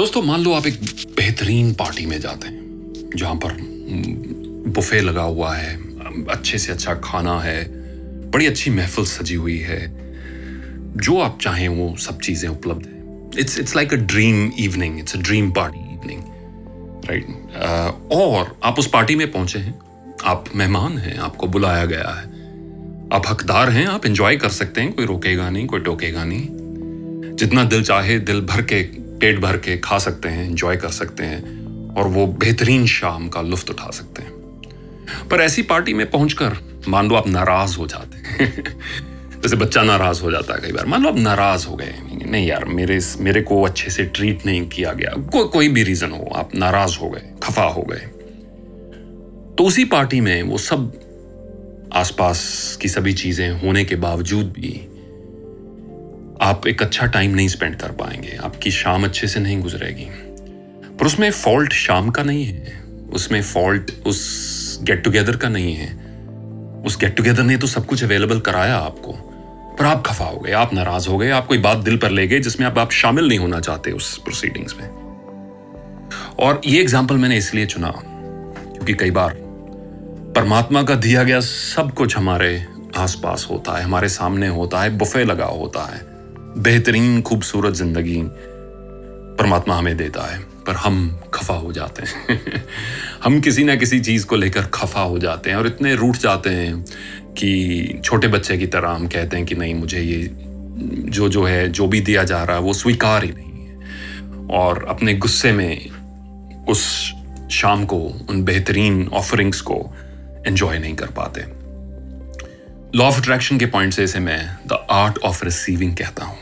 दोस्तों, मान लो आप एक बेहतरीन पार्टी में जाते हैं, जहाँ पर बुफे लगा हुआ है, अच्छे से अच्छा खाना है, बड़ी अच्छी महफिल सजी हुई है, जो आप चाहें वो सब चीज़ें उपलब्ध है। It's it's like a dream evening it's a dream party evening right और आप उस पार्टी में पहुँचे हैं, आप मेहमान हैं, आपको बुलाया गया है, आप हकदार हैं, आप इंजॉय कर सकते हैं, कोई रोकेगा नहीं, कोई टोकेगा नहीं। जितना दिल चाहे, दिल भर के पेट भर के खा सकते हैं इंजॉय कर सकते हैं और वो बेहतरीन शाम का लुफ्त उठा सकते हैं। पर ऐसी पार्टी में पहुंचकर मान लो आप नाराज़ हो जाते हैं। जैसे बच्चा नाराज़ हो जाता है कई बार। मान लो आप नाराज़ हो गए नहीं यार मेरे मेरे को अच्छे से ट्रीट नहीं किया गया। को, कोई भी रीजन हो आप नाराज़ हो गए खफा हो गए। तो उसी पार्टी में वो सब आसपास की सभी चीज़ें होने के बावजूद भी आप एक अच्छा टाइम नहीं स्पेंड कर पाएँगे। आपकी शाम अच्छे से नहीं गुजरेगी। पर उसमें फॉल्ट शाम का नहीं है। उसमें फॉल्ट उस गेट टुगेदर का नहीं है। उस गेट टुगेदर ने तो सब कुछ अवेलेबल कराया आपको। पर आप खफा हो गए आप नाराज़ हो गए आप कोई बात दिल पर ले गए जिसमें आप, आप शामिल नहीं होना चाहते उस प्रोसीडिंग्स में। और ये एग्ज़ाम्पल मैंने इसलिए चुना क्योंकि कई बार परमात्मा का दिया गया सब कुछ हमारे आसपास होता है हमारे सामने होता है बुफे लगा होता है। बेहतरीन, खूबसूरत ज़िंदगी परमात्मा हमें देता है, पर हम खफा हो जाते हैं। हम किसी ना किसी चीज़ को लेकर खफा हो जाते हैं और इतने रूठ जाते हैं कि छोटे बच्चे की तरह हम कहते हैं कि नहीं, मुझे ये जो जो है, जो भी दिया जा रहा है, वो स्वीकार ही नहीं है। और अपने गुस्से में उस शाम को, उन बेहतरीन ऑफरिंग्स को एंजॉय नहीं कर पाते। लॉ ऑफ़ अट्रैक्शन के पॉइंट से इसे मैं द आर्ट ऑफ़ रिसीविंग कहता हूँ।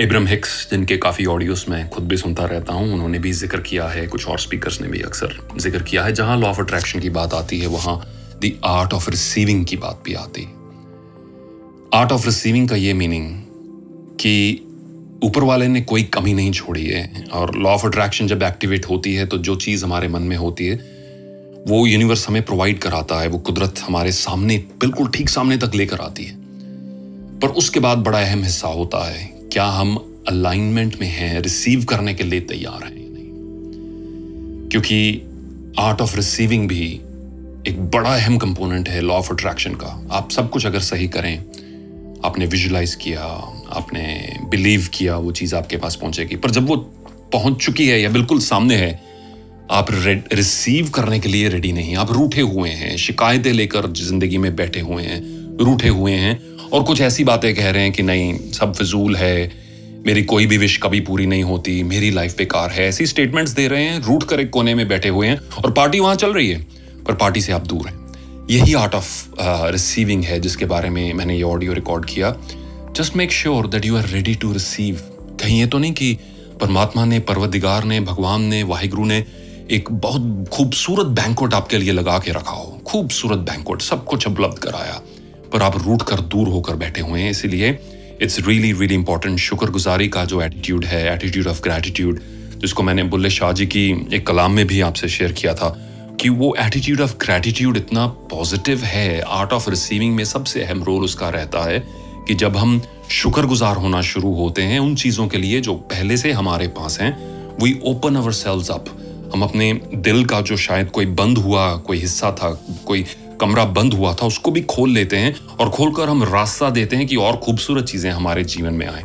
इब्रम हिक्स जिनके काफ़ी ऑडियोस में खुद भी सुनता रहता हूँ, उन्होंने भी ज़िक्र किया है कुछ और स्पीकर्स ने भी अक्सर ज़िक्र किया है। जहाँ लॉ ऑफ़ अट्रैक्शन की बात आती है, वहाँ द आर्ट ऑफ़ रिसीविंग की बात भी आती आर्ट ऑफ़ रिसीविंग का ये मीनिंग कि ऊपर वाले ने कोई कमी नहीं छोड़ी है, और लॉ ऑफ़ अट्रैक्शन जब एक्टिवेट होती है तो जो चीज़ हमारे मन में होती है, वो यूनिवर्स हमें प्रोवाइड कराता है, वो कुदरत हमारे सामने, बिल्कुल ठीक सामने तक लेकर आती है। पर उसके बाद बड़ा अहम हिस्सा होता है क्या हम अलाइनमेंट में हैं रिसीव करने के लिए तैयार हैं नहीं? क्योंकि आर्ट ऑफ़ रिसीविंग भी एक बड़ा अहम कंपोनेंट है लॉ ऑफ़ अट्रैक्शन का। आप सब कुछ अगर सही करें, आपने विजुलाइज किया, आपने बिलीव किया, वो चीज़ आपके पास पहुंचेगी। पर जब वो पहुँच चुकी है या बिल्कुल सामने है, आप रिसीव करने के लिए रेडी नहीं। आप रूठे हुए हैं, शिकायतें लेकर ज़िंदगी में बैठे हुए हैं, रूठे हुए हैं और कुछ ऐसी बातें कह रहे हैं कि नहीं, सब फिजूल है, मेरी कोई भी विश कभी पूरी नहीं होती, मेरी लाइफ बेकार है। ऐसी स्टेटमेंट्स दे रहे हैं रूट कर एक कोने में बैठे हुए हैं और पार्टी वहाँ चल रही है, पर पार्टी से आप दूर हैं। यही आर्ट ऑफ़ रिसीविंग है, जिसके बारे में मैंने ये ऑडियो रिकॉर्ड किया। Just make sure that you are ready to receive कहीं ये तो नहीं कि परमात्मा ने परवदिगार ने, भगवान ने, वाहिगुरु ने एक बहुत खूबसूरत बैंकोट आपके लिए लगा के रखा हो। खूबसूरत बैंकोट सब कुछ उपलब्ध कराया। पर आप रूट कर दूर होकर बैठे हुए हैं, इसीलिए इट्स रियली रियली इंपॉर्टेंट शुक्रगुजारी का जो एटीट्यूड है एटीट्यूड ऑफ़ ग्रेटिट्यूड जिसको मैंने बुल्ले शाह जी की एक कलाम में भी आपसे शेयर किया था, कि वो एटीट्यूड ऑफ़ ग्रेटिट्यूड इतना पॉजिटिव है आर्ट ऑफ़ रिसीविंग में सबसे अहम रोल उसका रहता है, कि जब हम शुक्रगुजार होना शुरू होते हैं, उन चीज़ों के लिए जो पहले से हमारे पास हैं we open ourselves up हम अपने दिल का जो शायद कोई बंद हुआ, कोई हिस्सा था, कोई कमरा बंद हुआ था उसको भी खोल लेते हैं और खोलकर हम रास्ता देते हैं कि और खूबसूरत चीज़ें हमारे जीवन में आए।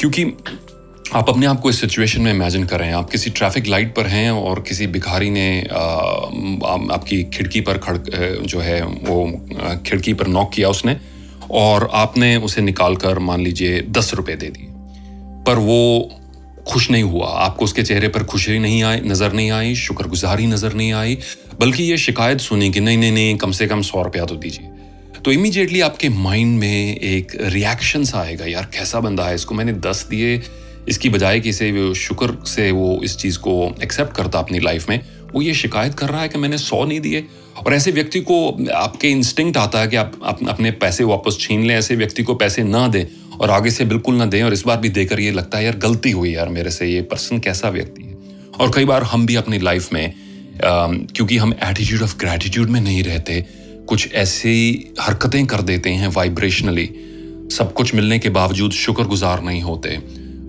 क्योंकि आप अपने आप को इस सिचुएशन में इमेजिन कर रहे हैं। आप किसी ट्रैफ़िक लाइट पर हैं और किसी भिखारी ने आ, आपकी खिड़की पर खड़ जो है वो खिड़की पर नॉक किया उसने और आपने उसे निकाल कर मान लीजिए दस रुपए दे दिए। पर वो खुश नहीं हुआ। आपको उसके चेहरे पर खुशी नहीं आई, नज़र नहीं आई, शुक्रगुजारी नज़र नहीं आई, बल्कि ये शिकायत सुनी कि नहीं नहीं नहीं, कम से कम सौ रुपया तो दीजिए। तो इमीडिएटली आपके माइंड में एक रिएक्शन सा आएगा, यार, कैसा बंदा है? इसको मैंने दस दिए। इसकी बजाय कि इसे शुक्र से वो इस चीज़ को एक्सेप्ट करता अपनी लाइफ में, वो ये शिकायत कर रहा है कि मैंने सौ नहीं दिए। और ऐसे व्यक्ति को आपके इंस्टिंक्ट आता है कि आप अपने पैसे वापस छीन लें, ऐसे व्यक्ति को पैसे ना दें। और आगे से बिल्कुल ना दें और इस बार भी देकर ये लगता है, यार, गलती हुई यार मेरे से, ये पर्सन कैसा व्यक्ति है? और कई बार हम भी अपनी लाइफ में क्योंकि हम एटीट्यूड ऑफ़ ग्रेटिट्यूड में नहीं रहते, कुछ ऐसी हरकतें कर देते हैं वाइब्रेशनली सब कुछ मिलने के बावजूद शुक्रगुजार नहीं होते।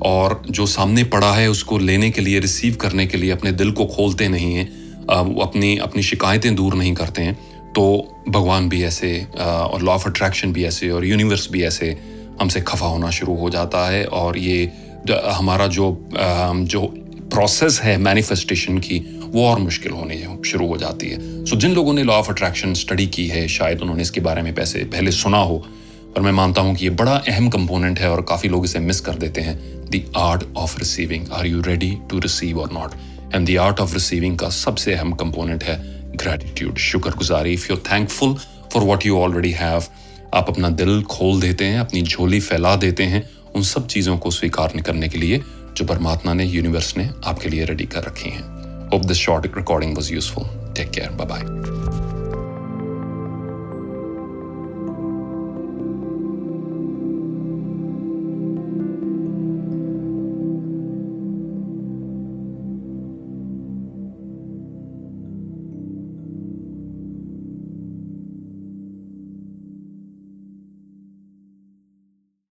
और जो सामने पड़ा है, उसको लेने के लिए रिसीव करने के लिए अपने दिल को खोलते नहीं हैं अपनी अपनी शिकायतें दूर नहीं करते हैं तो भगवान भी ऐसे और लॉ ऑफ़ अट्रैक्शन भी ऐसे, और यूनिवर्स भी ऐसे हमसे खफा होना शुरू हो जाता है और ये हमारा जो जो प्रोसेस है मैनिफेस्टेशन की वो और मुश्किल होने शुरू हो जाती है। सो so, जिन लोगों ने लॉ ऑफ़ अट्रैक्शन स्टडी की है शायद उन्होंने इसके बारे में पैसे पहले सुना हो पर मैं मानता हूँ कि ये बड़ा अहम कंपोनेंट है और काफ़ी लोग इसे मिस कर देते हैं। The art of receiving are you ready to receive और not and the art of receiving का सबसे अहम कंपोनेंट है ग्रेटिट्यूड शुक्रगुजारी। If you thankful for what you already have आप अपना दिल खोल देते हैं, अपनी झोली फैला देते हैं उन सब चीज़ों को स्वीकार करने के लिए जो परमात्मा ने यूनिवर्स ने आपके लिए रेडी कर रखी हैं। Hope this short recording was useful take care bye bye